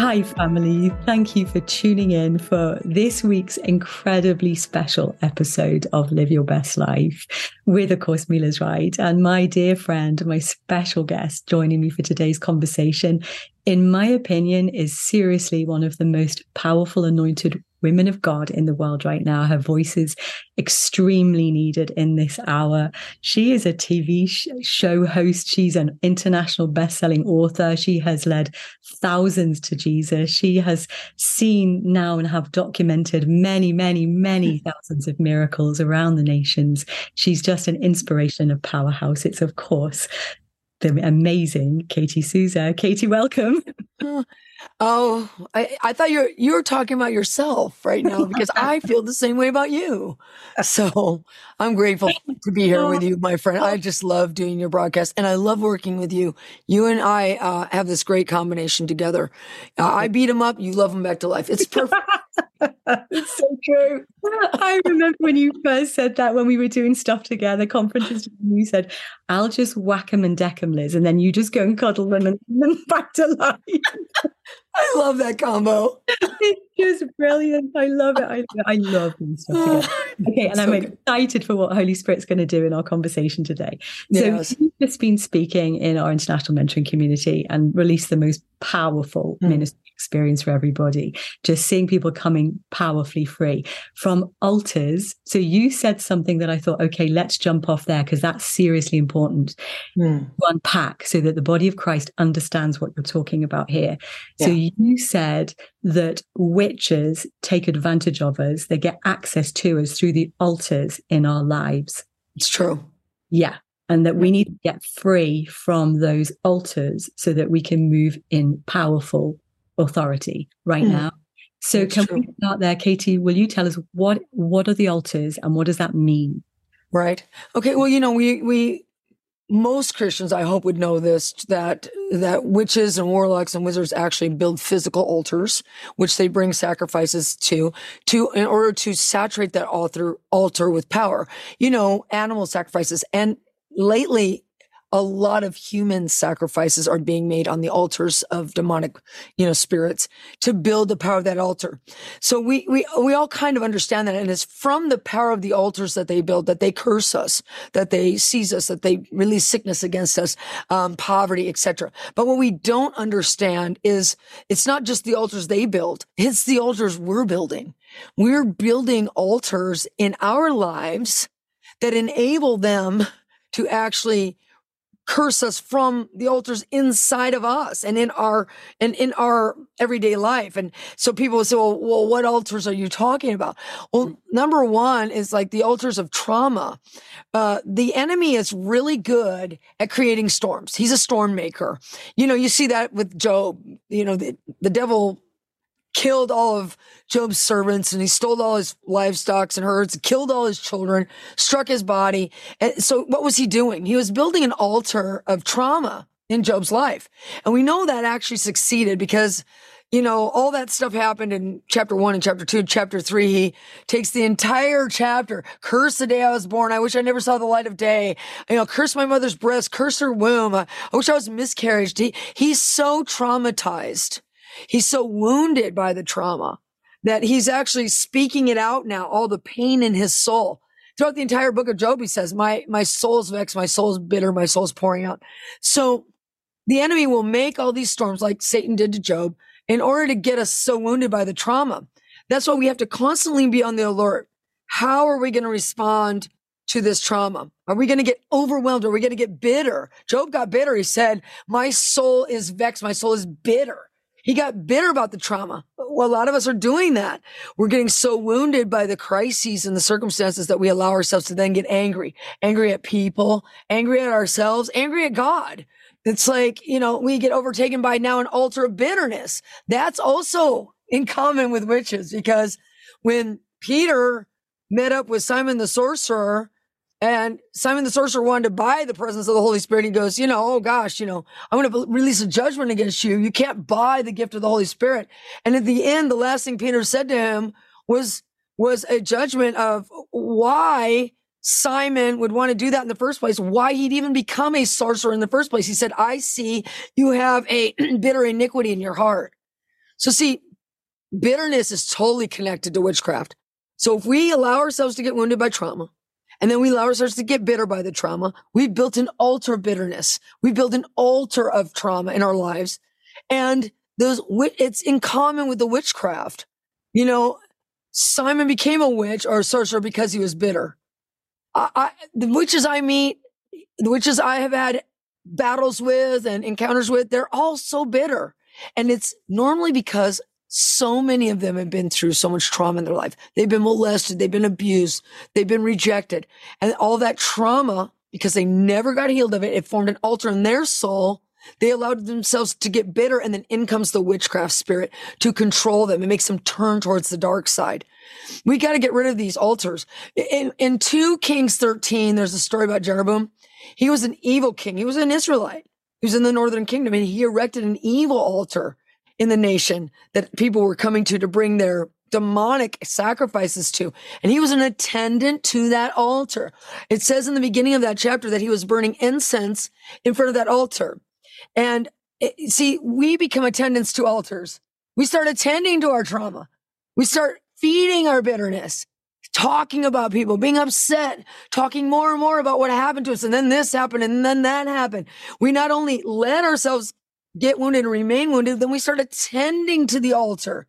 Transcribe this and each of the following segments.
Hi, family. Thank you for tuning in for this week's incredibly special episode of Live Your Best Life with, of course, Mila's Liz Wright, and my dear friend, my special guest joining me for today's conversation, in my opinion, is seriously one of the most powerful anointed women of God in the world right now. Her voice is extremely needed in this hour. She is a TV sh- show host. She's an international best-selling author. She has led thousands to Jesus. She has seen now and have documented many, many, many hmm. thousands of miracles around the nations. She's just an inspiration, a powerhouse. It's of course the amazing Katie Souza. Katie, welcome. Oh, I, I thought you're you were talking about yourself right now because I feel the same way about you. So I'm grateful to be here with you, my friend. I just love doing your broadcast and I love working with you. You and I uh, have this great combination together. Uh, I beat them up, you love them back to life. It's perfect. it's so true. I remember when you first said that when we were doing stuff together, conferences, you said, I'll just whack them and deck them, Liz. And then you just go and cuddle them and then back to life. I love that combo. It's just brilliant. I love it. I, I love doing stuff together. Okay, and so I'm excited for what Holy Spirit's going to do in our conversation today. So yes. you've just been speaking in our international mentoring community and released the most powerful mm. ministry experience for everybody. Just seeing people coming powerfully free from altars. So you said something that I thought, okay, let's jump off there because that's seriously important mm. to unpack so that the body of Christ understands what you're talking about here. Yeah. So you said that witches take advantage of us, they get access to us through the altars in our lives. It's true. Yeah. And that we need to get free from those altars so that we can move in powerful authority right mm. now. So That's can true. we start there, Katie? Will you tell us what what are the altars and what does that mean? Right. Okay. Well, you know, we we most Christians, I hope, would know this that that witches and warlocks and wizards actually build physical altars, which they bring sacrifices to, to in order to saturate that altar altar with power. You know, animal sacrifices, and lately a lot of human sacrifices are being made on the altars of demonic, you know, spirits to build the power of that altar. So we, we, we all kind of understand that. And it's from the power of the altars that they build that they curse us, that they seize us, that they release sickness against us, um, poverty, etc. But what we don't understand is it's not just the altars they build. It's the altars we're building. We're building altars in our lives that enable them to actually curse us from the altars inside of us and in our and in our everyday life. And so people will say, well, well, what altars are you talking about? Well, number one is like the altars of trauma. Uh, the enemy is really good at creating storms. He's a storm maker. You know, you see that with Job. You know, the, the devil killed all of Job's servants and he stole all his livestock and herds, killed all his children, struck his body. And so what was he doing? He was building an altar of trauma in Job's life. And we know that actually succeeded because you know, all that stuff happened in chapter one and chapter two. Chapter three, he takes the entire chapter. Curse the day I was born. I wish I never saw the light of day. You know, curse my mother's breast, curse her womb. I wish I was miscarried. He, he's so traumatized He's so wounded by the trauma that he's actually speaking it out now, all the pain in his soul. Throughout the entire book of Job, he says, my, my soul's vexed, my soul's bitter, my soul's pouring out. So the enemy will make all these storms like Satan did to Job in order to get us so wounded by the trauma. That's why we have to constantly be on the alert. How are we going to respond to this trauma? Are we going to get overwhelmed? Are we going to get bitter? Job got bitter. He said, my soul is vexed. My soul is bitter. He got bitter about the trauma. Well, a lot of us are doing that. We're getting so wounded by the crises and the circumstances that we allow ourselves to then get angry, angry at people, angry at ourselves, angry at God. It's like, you know, we get overtaken by now an altar of bitterness. That's also in common with witches because when Peter met up with Simon the sorcerer and Simon the sorcerer wanted to buy the presence of the Holy Spirit. He goes, you know, oh gosh, you know, I'm going to release a judgment against you. You can't buy the gift of the Holy Spirit. And at the end, the last thing Peter said to him was, was a judgment of why Simon would want to do that in the first place, why he'd even become a sorcerer in the first place. He said, I see you have a bitter iniquity in your heart. So see, bitterness is totally connected to witchcraft. So if we allow ourselves to get wounded by trauma, and then we allow ourselves to get bitter by the trauma, we've built an altar of bitterness. We built an altar of trauma in our lives. And those, it's in common with the witchcraft. You know, Simon became a witch or a sorcerer because he was bitter. I, I, the witches I meet, the witches I have had battles with and encounters with, they're all so bitter. And it's normally because so many of them have been through so much trauma in their life. They've been molested. They've been abused. They've been rejected. And all that trauma, because they never got healed of it, it formed an altar in their soul. They allowed themselves to get bitter. And then in comes the witchcraft spirit to control them. It makes them turn towards the dark side. We got to get rid of these altars. In, in 2 Kings 13, there's a story about Jeroboam. He was an evil king. He was an Israelite. He was in the northern kingdom and he erected an evil altar in the nation that people were coming to to bring their demonic sacrifices to. And he was an attendant to that altar. It says in the beginning of that chapter that he was burning incense in front of that altar. And it, see, we become attendants to altars. We start attending to our trauma. We start feeding our bitterness, talking about people, being upset, talking more and more about what happened to us. And then this happened and then that happened. We not only let ourselves get wounded and remain wounded, then we start attending to the altar,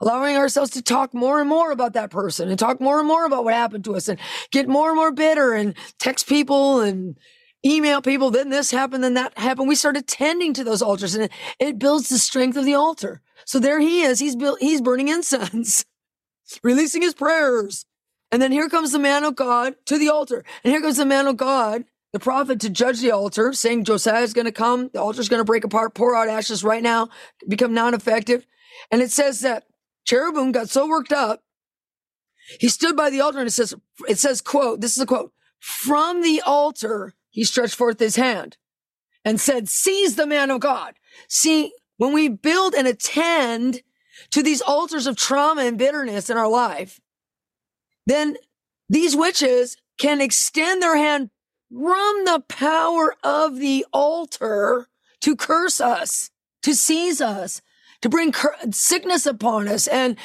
allowing ourselves to talk more and more about that person and talk more and more about what happened to us and get more and more bitter and text people and email people. Then this happened, then that happened. We start attending to those altars and it, it builds the strength of the altar. So there he is. He's built, he's burning incense. releasing his prayers. And then here comes the man of God to the altar. And here comes the man of God, the prophet, to judge the altar, saying Josiah is going to come. The altar is going to break apart, pour out ashes right now, become non effective. And it says that Jeroboam got so worked up, he stood by the altar and it says, it says, quote, this is a quote, from the altar, he stretched forth his hand and said, seize the man of God. See, when we build and attend to these altars of trauma and bitterness in our life, then these witches can extend their hand from the power of the altar to curse us, to seize us, to bring cur- sickness upon us and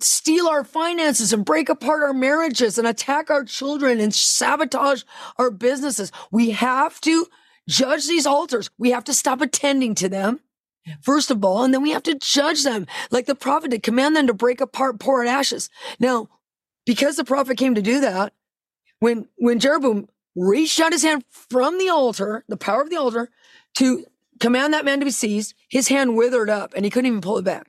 steal our finances and break apart our marriages and attack our children and sabotage our businesses. We have to judge these altars. We have to stop attending to them first of all, and then we have to judge them like the prophet did, command them to break apart, pour out ashes. Now, because the prophet came to do that, when, when Jeroboam reached out his hand from the altar, the power of the altar, to command that man to be seized, his hand withered up and he couldn't even pull it back.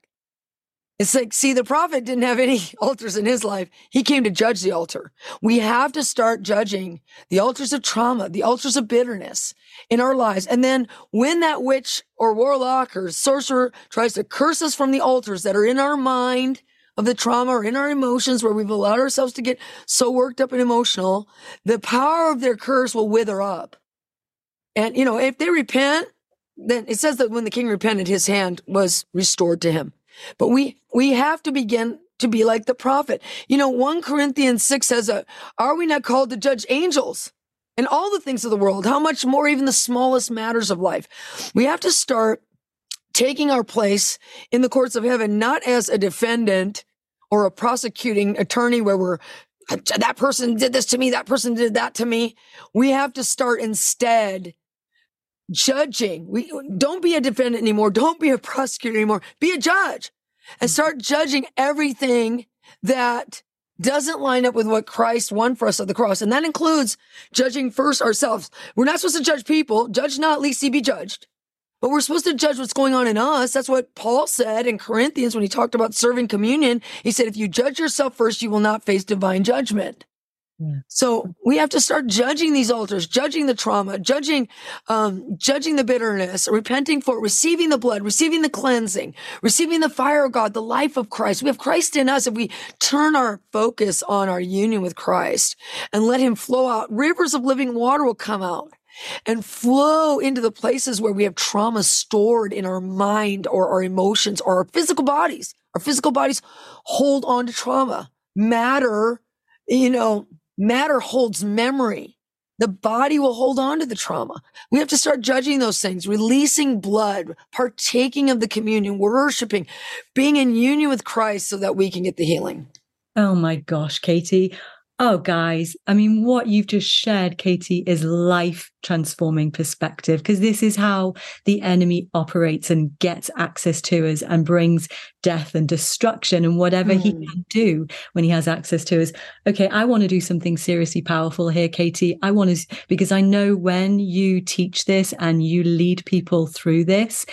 It's like, see, the prophet didn't have any altars in his life. He came to judge the altar. We have to start judging the altars of trauma, the altars of bitterness in our lives. And then when that witch or warlock or sorcerer tries to curse us from the altars that are in our mind of the trauma or in our emotions where we've allowed ourselves to get so worked up and emotional, the power of their curse will wither up. And, you know, if they repent, then it says that when the king repented, his hand was restored to him. But we, we have to begin to be like the prophet. You know, 1 Corinthians 6 says, uh, are we not called to judge angels and all the things of the world? How much more even the smallest matters of life? We have to start taking our place in the courts of heaven, not as a defendant or a prosecuting attorney where we're that person did this to me, that person did that to me. We have to start instead judging. We don't be a defendant anymore. Don't be a prosecutor anymore. Be a judge and mm. start judging everything that doesn't line up with what Christ won for us at the cross. And that includes judging first ourselves. We're not supposed to judge people. Judge not, least ye be judged. But we're supposed to judge what's going on in us. That's what Paul said in Corinthians when he talked about serving communion. He said, if you judge yourself first, you will not face divine judgment. So we have to start judging these altars, judging the trauma, judging, um, judging the bitterness, repenting for it, receiving the blood, receiving the cleansing, receiving the fire of God, the life of Christ. We have Christ in us. If we turn our focus on our union with Christ and let him flow out, rivers of living water will come out and flow into the places where we have trauma stored in our mind or our emotions or our physical bodies. Our physical bodies hold on to trauma. Matter, you know, Matter holds memory. The body will hold on to the trauma. We have to start judging those things, releasing blood, partaking of the communion, worshiping, being in union with Christ so that we can get the healing. Oh my gosh, Katie. Oh, guys, I mean, what you've just shared, Katie, is life transforming perspective because this is how the enemy operates and gets access to us and brings death and destruction and whatever mm. he hmm. can do when he has access to us. Okay, I want to do something seriously powerful here, Katie. I want to, because I know when you teach this and you lead people through this,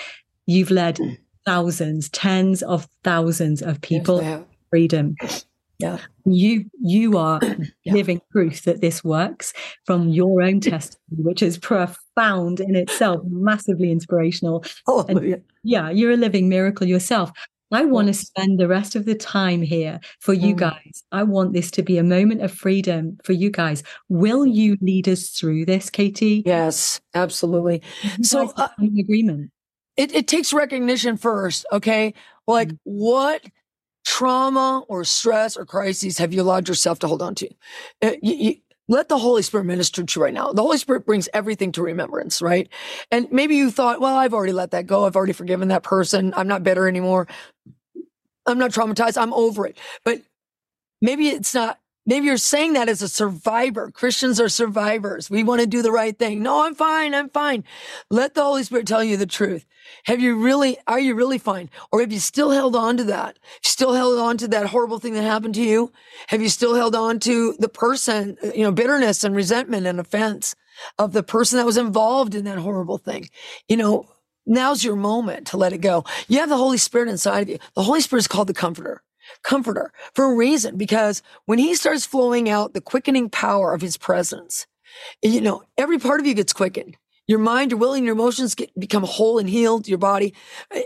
you've led hmm. thousands, tens of thousands of people yes, freedom yeah you you are yeah. living proof that this works from your own testimony which is profound in itself massively inspirational oh, and, yeah you're a living miracle yourself I want to spend the rest of the time here for you mm. guys. I want this to be a moment of freedom for you guys. Will you lead us through this, Katie? Yes, absolutely. So, uh, agreement. It, it takes recognition first, okay? Like, mm. what trauma or stress or crises have you allowed yourself to hold on to? Uh, you, you, let the Holy Spirit minister to you right now. The Holy Spirit brings everything to remembrance, right? And maybe you thought, well, I've already let that go. I've already forgiven that person. I'm not bitter anymore. I'm not traumatized. I'm over it. But maybe it's not Maybe you're saying that as a survivor. Christians are survivors. We want to do the right thing. No, I'm fine. I'm fine. Let the Holy Spirit tell you the truth. Have you really, are you really fine? Or have you still held on to that? Still held on to that horrible thing that happened to you? Have you still held on to the person, you know, bitterness and resentment and offense of the person that was involved in that horrible thing? You know, now's your moment to let it go. You have the Holy Spirit inside of you. The Holy Spirit is called the comforter comforter for a reason, because when he starts flowing out the quickening power of his presence, you know, every part of you gets quickened. Your mind, your will, and your emotions get, become whole and healed, your body,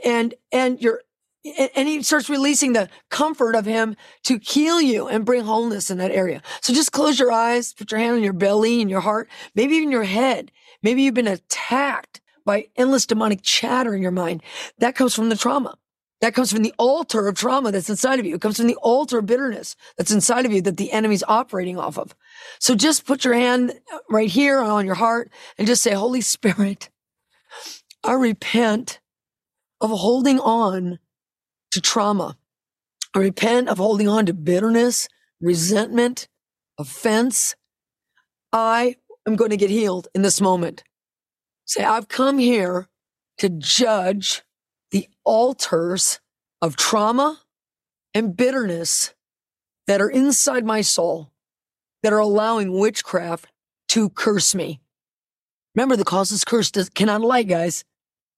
and, and your, and he starts releasing the comfort of him to heal you and bring wholeness in that area. So just close your eyes, put your hand on your belly and your heart, maybe even your head. Maybe you've been attacked by endless demonic chatter in your mind. That comes from the trauma. That comes from the altar of trauma that's inside of you. It comes from the altar of bitterness that's inside of you that the enemy's operating off of. So just put your hand right here on your heart and just say, Holy Spirit, I repent of holding on to trauma. I repent of holding on to bitterness, resentment, offense. I am going to get healed in this moment. Say, I've come here to judge the altars of trauma and bitterness that are inside my soul that are allowing witchcraft to curse me. Remember, the cause is cursed cannot lie, guys.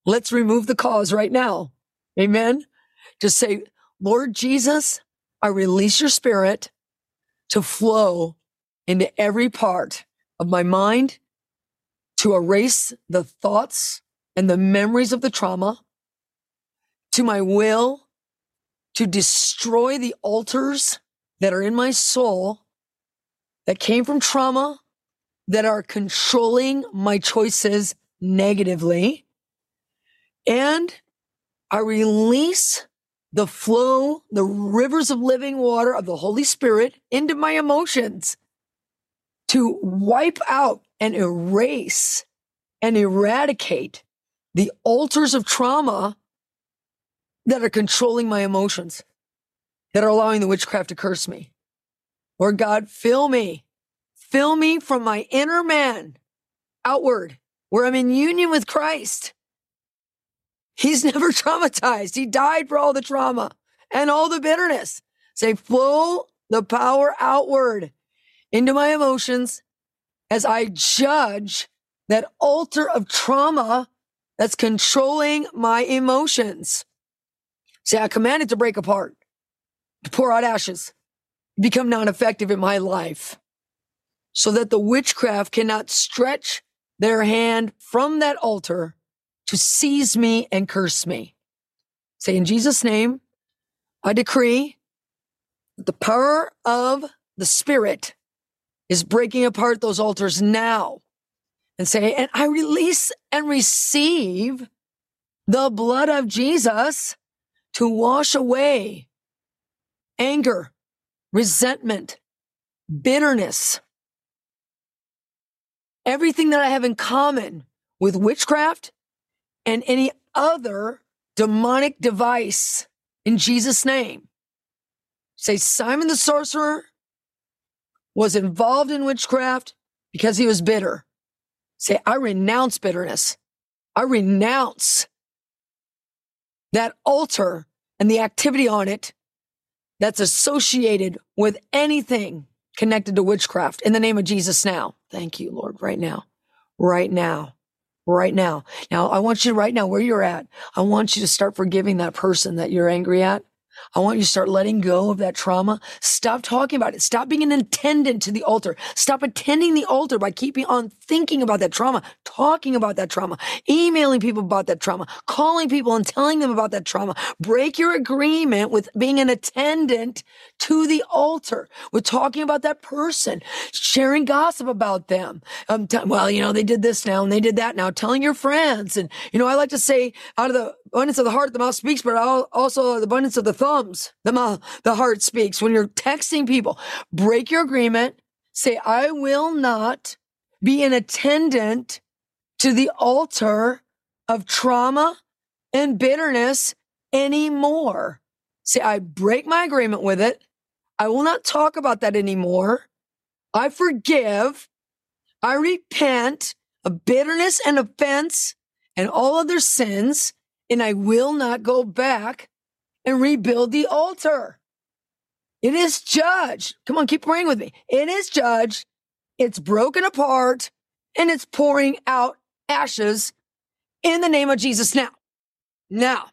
Let's remove the cause right now. Amen. Just say, Lord Jesus, I release your spirit to flow into every part of my mind to erase the thoughts and the memories of the trauma to my will to destroy the altars that are in my soul that came from trauma that are controlling my choices negatively. And I release the flow, the rivers of living water of the Holy Spirit into my emotions to wipe out and erase and eradicate the altars of trauma that are controlling my emotions, that are allowing the witchcraft to curse me. Lord God, fill me, fill me from my inner man outward, where I'm in union with Christ. He's never traumatized. He died for all the trauma and all the bitterness. Say, flow the power outward into my emotions as I judge that altar of trauma that's controlling my emotions. Say, I command it to break apart, to pour out ashes, become non effective in my life. so that the witchcraft cannot stretch their hand from that altar to seize me and curse me. Say, in Jesus' name, I decree that the power of the Spirit is breaking apart those altars now. And say, and I release and receive the blood of Jesus to wash away anger, resentment, bitterness, everything that I have in common with witchcraft and any other demonic device in Jesus' name. Say Simon the sorcerer was involved in witchcraft because he was bitter. Say, I renounce bitterness. I renounce that altar and the activity on it that's associated with anything connected to witchcraft in the name of Jesus now. Thank you, Lord, right now, right now, right now. Now, I want you right now where you're at, I want you to start forgiving that person that you're angry at. I want you to start letting go of that trauma. Stop talking about it. Stop being an attendant to the altar. Stop attending the altar by keeping on thinking about that trauma, talking about that trauma, emailing people about that trauma, calling people and telling them about that trauma. Break your agreement with being an attendant to the altar, with talking about that person, sharing gossip about them. Um, t- well, you know, they did this now and they did that now, telling your friends. And, you know, I like to say out of the abundance of the heart, the mouth speaks, but also the abundance of the thumbs, the mouth, the heart speaks. When you're texting people, break your agreement. Say, I will not be an attendant to the altar of trauma and bitterness anymore. Say, I break my agreement with it. I will not talk about that anymore. I forgive. I repent of bitterness and offense and all other sins and I will not go back and rebuild the altar. It is judged. Come on, keep praying with me. It is judged. It's broken apart and it's pouring out ashes in the name of Jesus now. Now,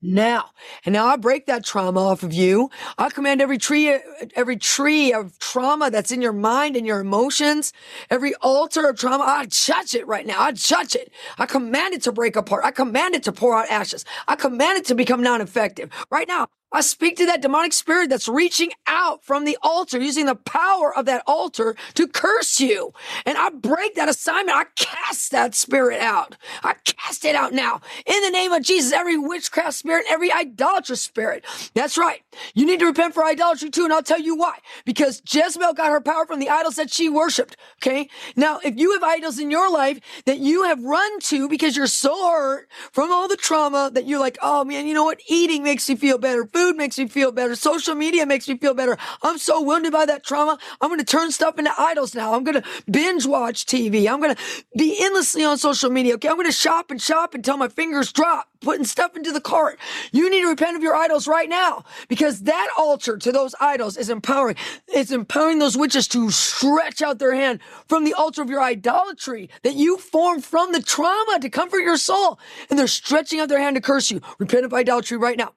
now. And now I break that trauma off of you. I command every tree, every tree of trauma that's in your mind and your emotions, every altar of trauma, I judge it right now. I judge it. I command it to break apart. I command it to pour out ashes. I command it to become non-effective. Right now, I speak to that demonic spirit that's reaching out from the altar, using the power of that altar to curse you. And I break that assignment. I cast that spirit out. I cast it out now. In the name of Jesus, every witchcraft spirit, every idolatrous spirit. That's right. You need to repent for idolatry too. And I'll tell you why. Because Jezebel got her power from the idols that she worshiped. Okay. Now, if you have idols in your life that you have run to because you're so hurt from all the trauma that you're like, oh man, you know what? Eating makes you feel better Food makes me feel better. Social media makes me feel better. I'm so wounded by that trauma. I'm going to turn stuff into idols now. I'm going to binge watch TV. I'm going to be endlessly on social media. Okay. I'm going to shop and shop until my fingers drop, putting stuff into the cart. You need to repent of your idols right now because that altar to those idols is empowering. It's empowering those witches to stretch out their hand from the altar of your idolatry that you formed from the trauma to comfort your soul. And they're stretching out their hand to curse you. Repent of idolatry right now.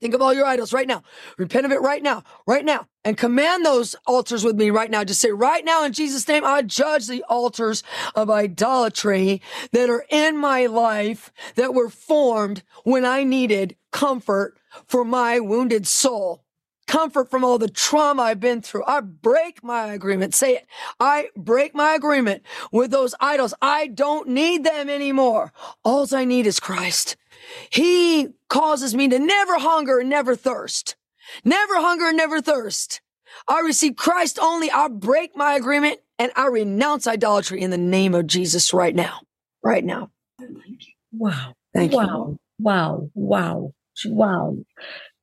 Think of all your idols right now. Repent of it right now, right now, and command those altars with me right now. Just say, right now, in Jesus' name, I judge the altars of idolatry that are in my life that were formed when I needed comfort for my wounded soul. Comfort from all the trauma I've been through. I break my agreement. Say it. I break my agreement with those idols. I don't need them anymore. All I need is Christ. He causes me to never hunger and never thirst. Never hunger and never thirst. I receive Christ only. I break my agreement and I renounce idolatry in the name of Jesus right now. Right now. Wow. Thank you. wow. Wow. Wow. Wow.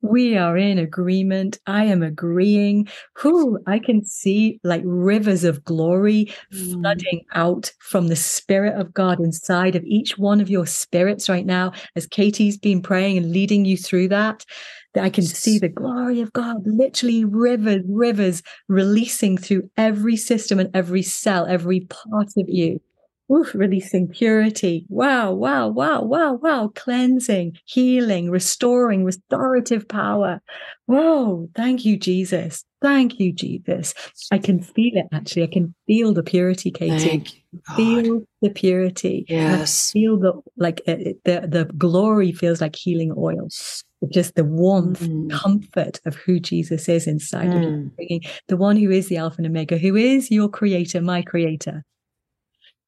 We are in agreement. I am agreeing. Who I can see like rivers of glory Mm. flooding out from the Spirit of God inside of each one of your spirits right now. As Katie's been praying and leading you through that, that I can see the glory of God, literally rivers, rivers releasing through every system and every cell, every part of you. Oof, releasing purity. Wow, wow, wow, wow, wow. Cleansing, healing, restoring, restorative power. Whoa, thank you, Jesus. Thank you, Jesus. I can feel it actually. I can feel the purity, Katie. You, feel the purity. Yes. I feel the like the the glory feels like healing oil. Just the warmth, mm. comfort of who Jesus is inside mm. of you, the one who is the Alpha and Omega, who is your creator, my creator.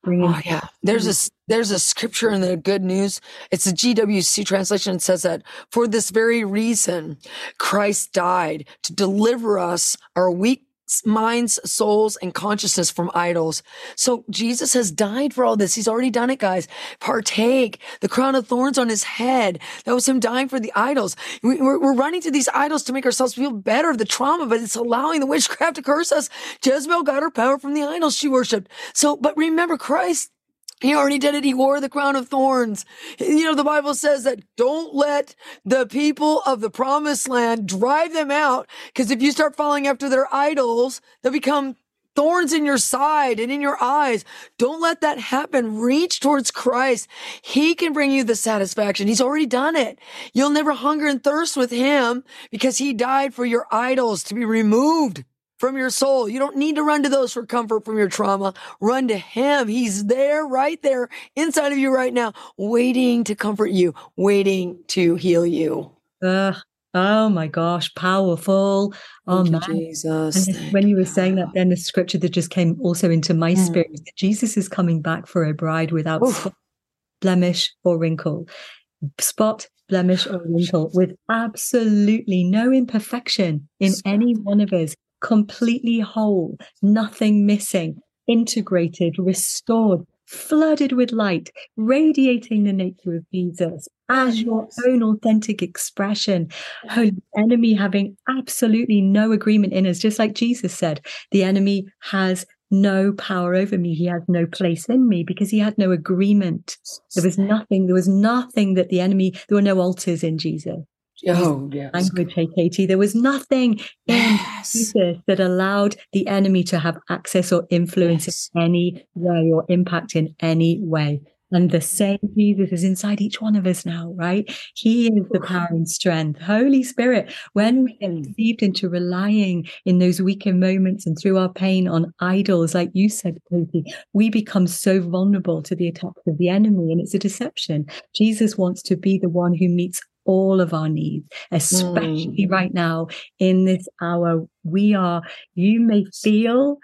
Oh yeah, there's a there's a scripture in the Good News. It's a GWC translation. It says that for this very reason, Christ died to deliver us our weak minds, souls, and consciousness from idols. So Jesus has died for all this. He's already done it, guys. Partake the crown of thorns on his head. That was him dying for the idols. We, are we're running to these idols to make ourselves feel better of the trauma, but it's allowing the witchcraft to curse us. Jezebel got her power from the idols she worshiped. So, but remember Christ he already did it. He wore the crown of thorns. You know, the Bible says that don't let the people of the promised land drive them out. Cause if you start following after their idols, they'll become thorns in your side and in your eyes. Don't let that happen. Reach towards Christ. He can bring you the satisfaction. He's already done it. You'll never hunger and thirst with him because he died for your idols to be removed from your soul. You don't need to run to those for comfort from your trauma. Run to Him. He's there, right there inside of you right now, waiting to comfort you, waiting to heal you. Uh, oh my gosh, powerful. Oh. Jesus. And when you were saying that, then the scripture that just came also into my mm. spirit that Jesus is coming back for a bride without spot, blemish or wrinkle. Spot, blemish, or wrinkle with absolutely no imperfection in any one of us completely whole, nothing missing, integrated, restored, flooded with light, radiating the nature of Jesus as your own authentic expression. Holy enemy having absolutely no agreement in us, just like Jesus said, the enemy has no power over me. He has no place in me because he had no agreement. There was nothing, there was nothing that the enemy, there were no altars in Jesus. Oh, yes. Language, hey, Katie. There was nothing yes. in Jesus that allowed the enemy to have access or influence yes. in any way or impact in any way. And the mm. same Jesus is inside each one of us now, right? He is the power and strength. Holy Spirit, when we get mm. deceived into relying in those weaker moments and through our pain on idols, like you said, Katie, we become so vulnerable to the attacks of the enemy and it's a deception. Jesus wants to be the one who meets all of our needs, especially mm. right now in this hour. We are, you may feel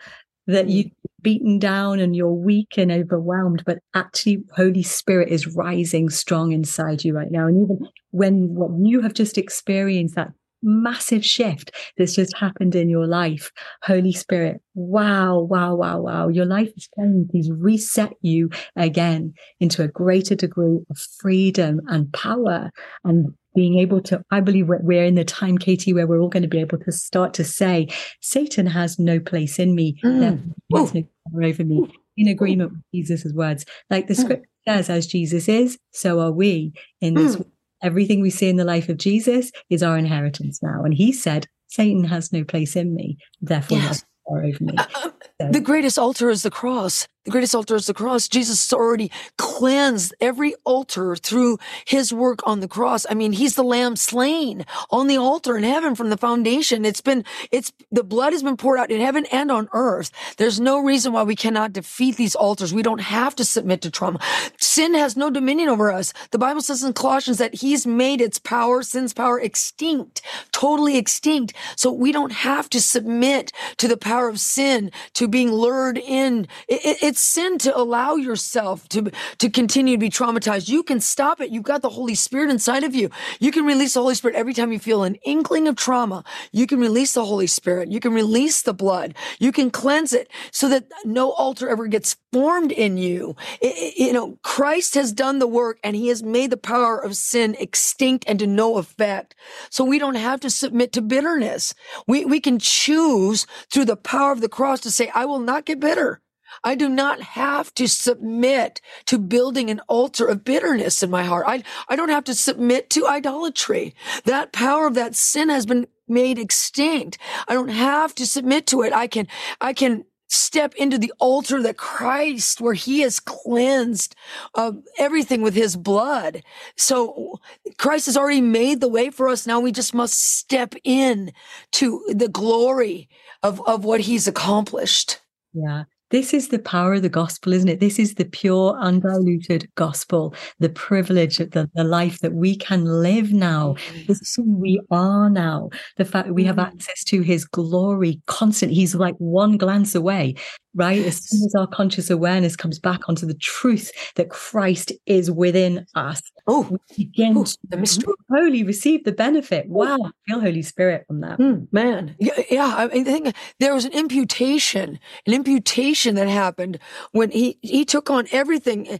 that you're beaten down and you're weak and overwhelmed, but actually, Holy Spirit is rising strong inside you right now. And even when what you have just experienced, that massive shift that's just happened in your life. Holy Spirit, wow, wow, wow, wow. Your life is changed. He's reset you again into a greater degree of freedom and power and being able to, I believe we're in the time, Katie, where we're all going to be able to start to say, Satan has no place in me. Mm. Has no power over me. In agreement with Jesus' words. Like the mm. script says, as Jesus is, so are we in this mm everything we see in the life of Jesus is our inheritance now. And he said, Satan has no place in me, therefore yes. over me. So. The greatest altar is the cross. The greatest altar is the cross. Jesus already cleansed every altar through his work on the cross. I mean, he's the lamb slain on the altar in heaven from the foundation. It's been, it's, the blood has been poured out in heaven and on earth. There's no reason why we cannot defeat these altars. We don't have to submit to trauma. Sin has no dominion over us. The Bible says in Colossians that he's made its power, sin's power extinct, totally extinct. So we don't have to submit to the power of sin, to being lured in. It, it, it's sin to allow yourself to, to continue to be traumatized. You can stop it. You've got the Holy Spirit inside of you. You can release the Holy Spirit every time you feel an inkling of trauma. You can release the Holy Spirit. You can release the blood. You can cleanse it so that no altar ever gets formed in you. It, it, you know, Christ has done the work and he has made the power of sin extinct and to no effect. So we don't have to submit to bitterness. We, we can choose through the power of the cross to say, I will not get bitter. I do not have to submit to building an altar of bitterness in my heart. I, I don't have to submit to idolatry. That power of that sin has been made extinct. I don't have to submit to it. I can, I can step into the altar that Christ, where he has cleansed uh, everything with his blood. So Christ has already made the way for us. Now we just must step in to the glory of, of what he's accomplished. Yeah. This is the power of the gospel, isn't it? This is the pure, undiluted gospel, the privilege of the, the life that we can live now. This is who we are now. The fact that we have mm. access to his glory constantly. He's like one glance away right? Yes. As soon as our conscious awareness comes back onto the truth that Christ is within us, oh, we begin oh, the mystery. Holy receive the benefit. Wow, I feel Holy Spirit from that. Mm, man, yeah, yeah. I, I think there was an imputation, an imputation that happened when he he took on everything. Uh,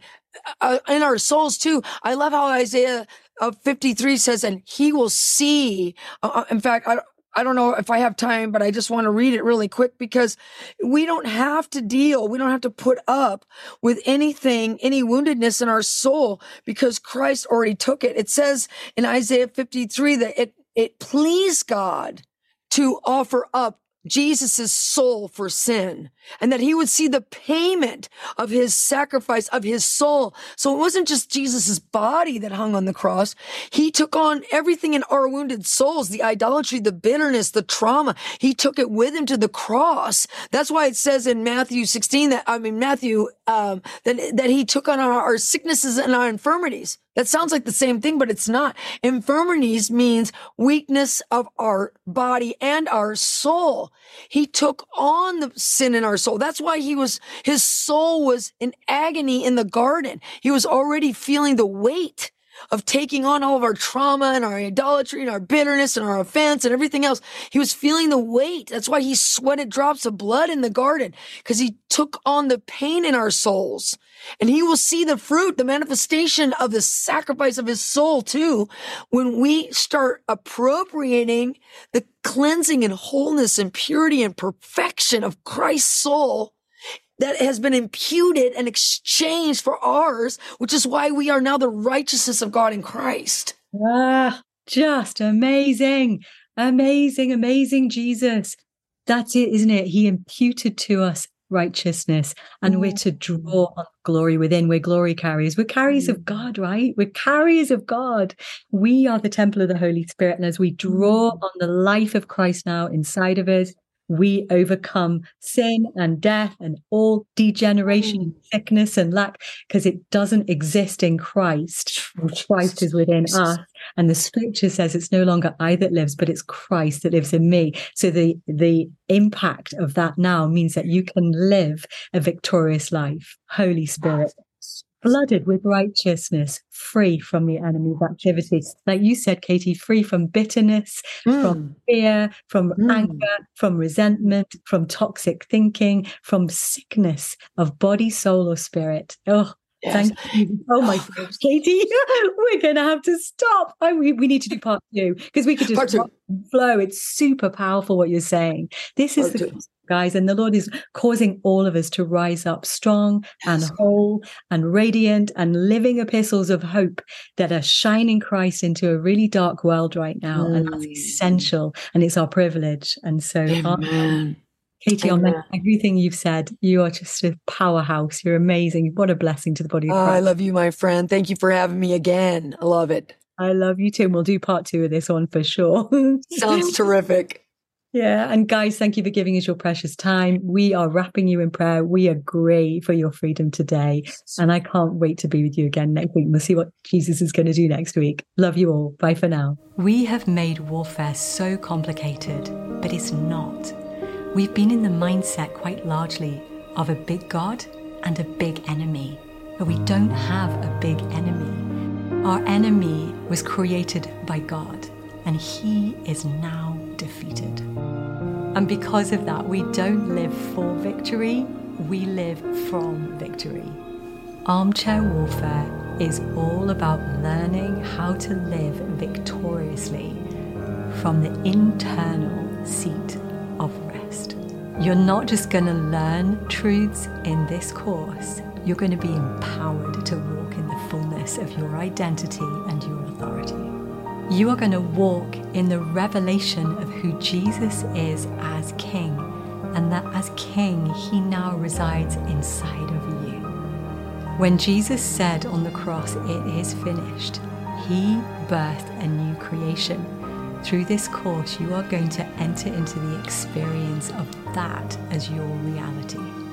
uh in our souls too. I love how Isaiah uh, 53 says, and he will see. Uh in fact, I, I don't know if I have time, but I just want to read it really quick because we don't have to deal, we don't have to put up with anything, any woundedness in our soul because Christ already took it. It says in Isaiah 53 that it, it pleased God to offer up Jesus' soul for sin and that he would see the payment of his sacrifice of his soul. So it wasn't just Jesus' body that hung on the cross. He took on everything in our wounded souls, the idolatry, the bitterness, the trauma. He took it with him to the cross. That's why it says in Matthew 16 that, I mean, Matthew, um, that, that he took on our, our sicknesses and our infirmities. That sounds like the same thing, but it's not. Infirmities means weakness of our body and our soul. He took on the sin in our soul. That's why he was, his soul was in agony in the garden. He was already feeling the weight of taking on all of our trauma and our idolatry and our bitterness and our offense and everything else. He was feeling the weight. That's why he sweated drops of blood in the garden because he took on the pain in our souls. And he will see the fruit, the manifestation of the sacrifice of his soul too, when we start appropriating the cleansing and wholeness and purity and perfection of Christ's soul that has been imputed and exchanged for ours, which is why we are now the righteousness of God in Christ. Ah, just amazing, amazing, amazing Jesus. That's it, isn't it? He imputed to us righteousness and we're to draw on glory within. We're glory carriers. We're carriers of god right? We're carriers of god. We are the temple of the holy spirit and as we draw on the life of christ now inside of us we overcome sin and death and all degeneration and sickness and lack because it doesn't exist in Christ. Christ is within us. And the scripture says it's no longer I that lives, but it's Christ that lives in me. So the, the impact of that now means that you can live a victorious life. Holy Spirit, flooded with righteousness, free from the enemy's activities. Like you said, Katie, free from bitterness, mm. from fear, from mm. anger, from resentment, from toxic thinking, from sickness of body, soul, or spirit. Oh, Yes. Thank you. Oh my gosh, Katie, we're going to have to stop. I, we, we need to do part two because we could just flow. It's super powerful what you're saying. This is part the guys. And the Lord is causing all of us to rise up strong yes. and whole and radiant and living epistles of hope that are shining Christ into a really dark world right now. Mm. And that's mm. essential. And it's our privilege. And so, Amen. Katie, Amen. on everything you've said, you are just a powerhouse. You're amazing. What a blessing to the body of Christ. Oh, I love you, my friend. Thank you for having me again. I love it. I love you too. And we'll do part two of this one for sure. Sounds terrific. Yeah. And guys, thank you for giving us your precious time. We are wrapping you in prayer. We agree for your freedom today. And I can't wait to be with you again next week. We'll see what Jesus is going to do next week. Love you all. Bye for now. We have made warfare so complicated, but it's not. We've been in the mindset quite largely of a big God and a big enemy, but we don't have a big enemy. Our enemy was created by God, and he is now defeated. And because of that, we don't live for victory, we live from victory. Armchair warfare is all about learning how to live victoriously from the internal seat of. You're not just going to learn truths in this course, you're going to be empowered to walk in the fullness of your identity and your authority you are going to walk in the revelation of who Jesus is as King and that as King, He now resides inside of you. When Jesus said on the cross, It is finished, He birthed a new creation. Through this course, you are going to enter into the experience of that as your reality.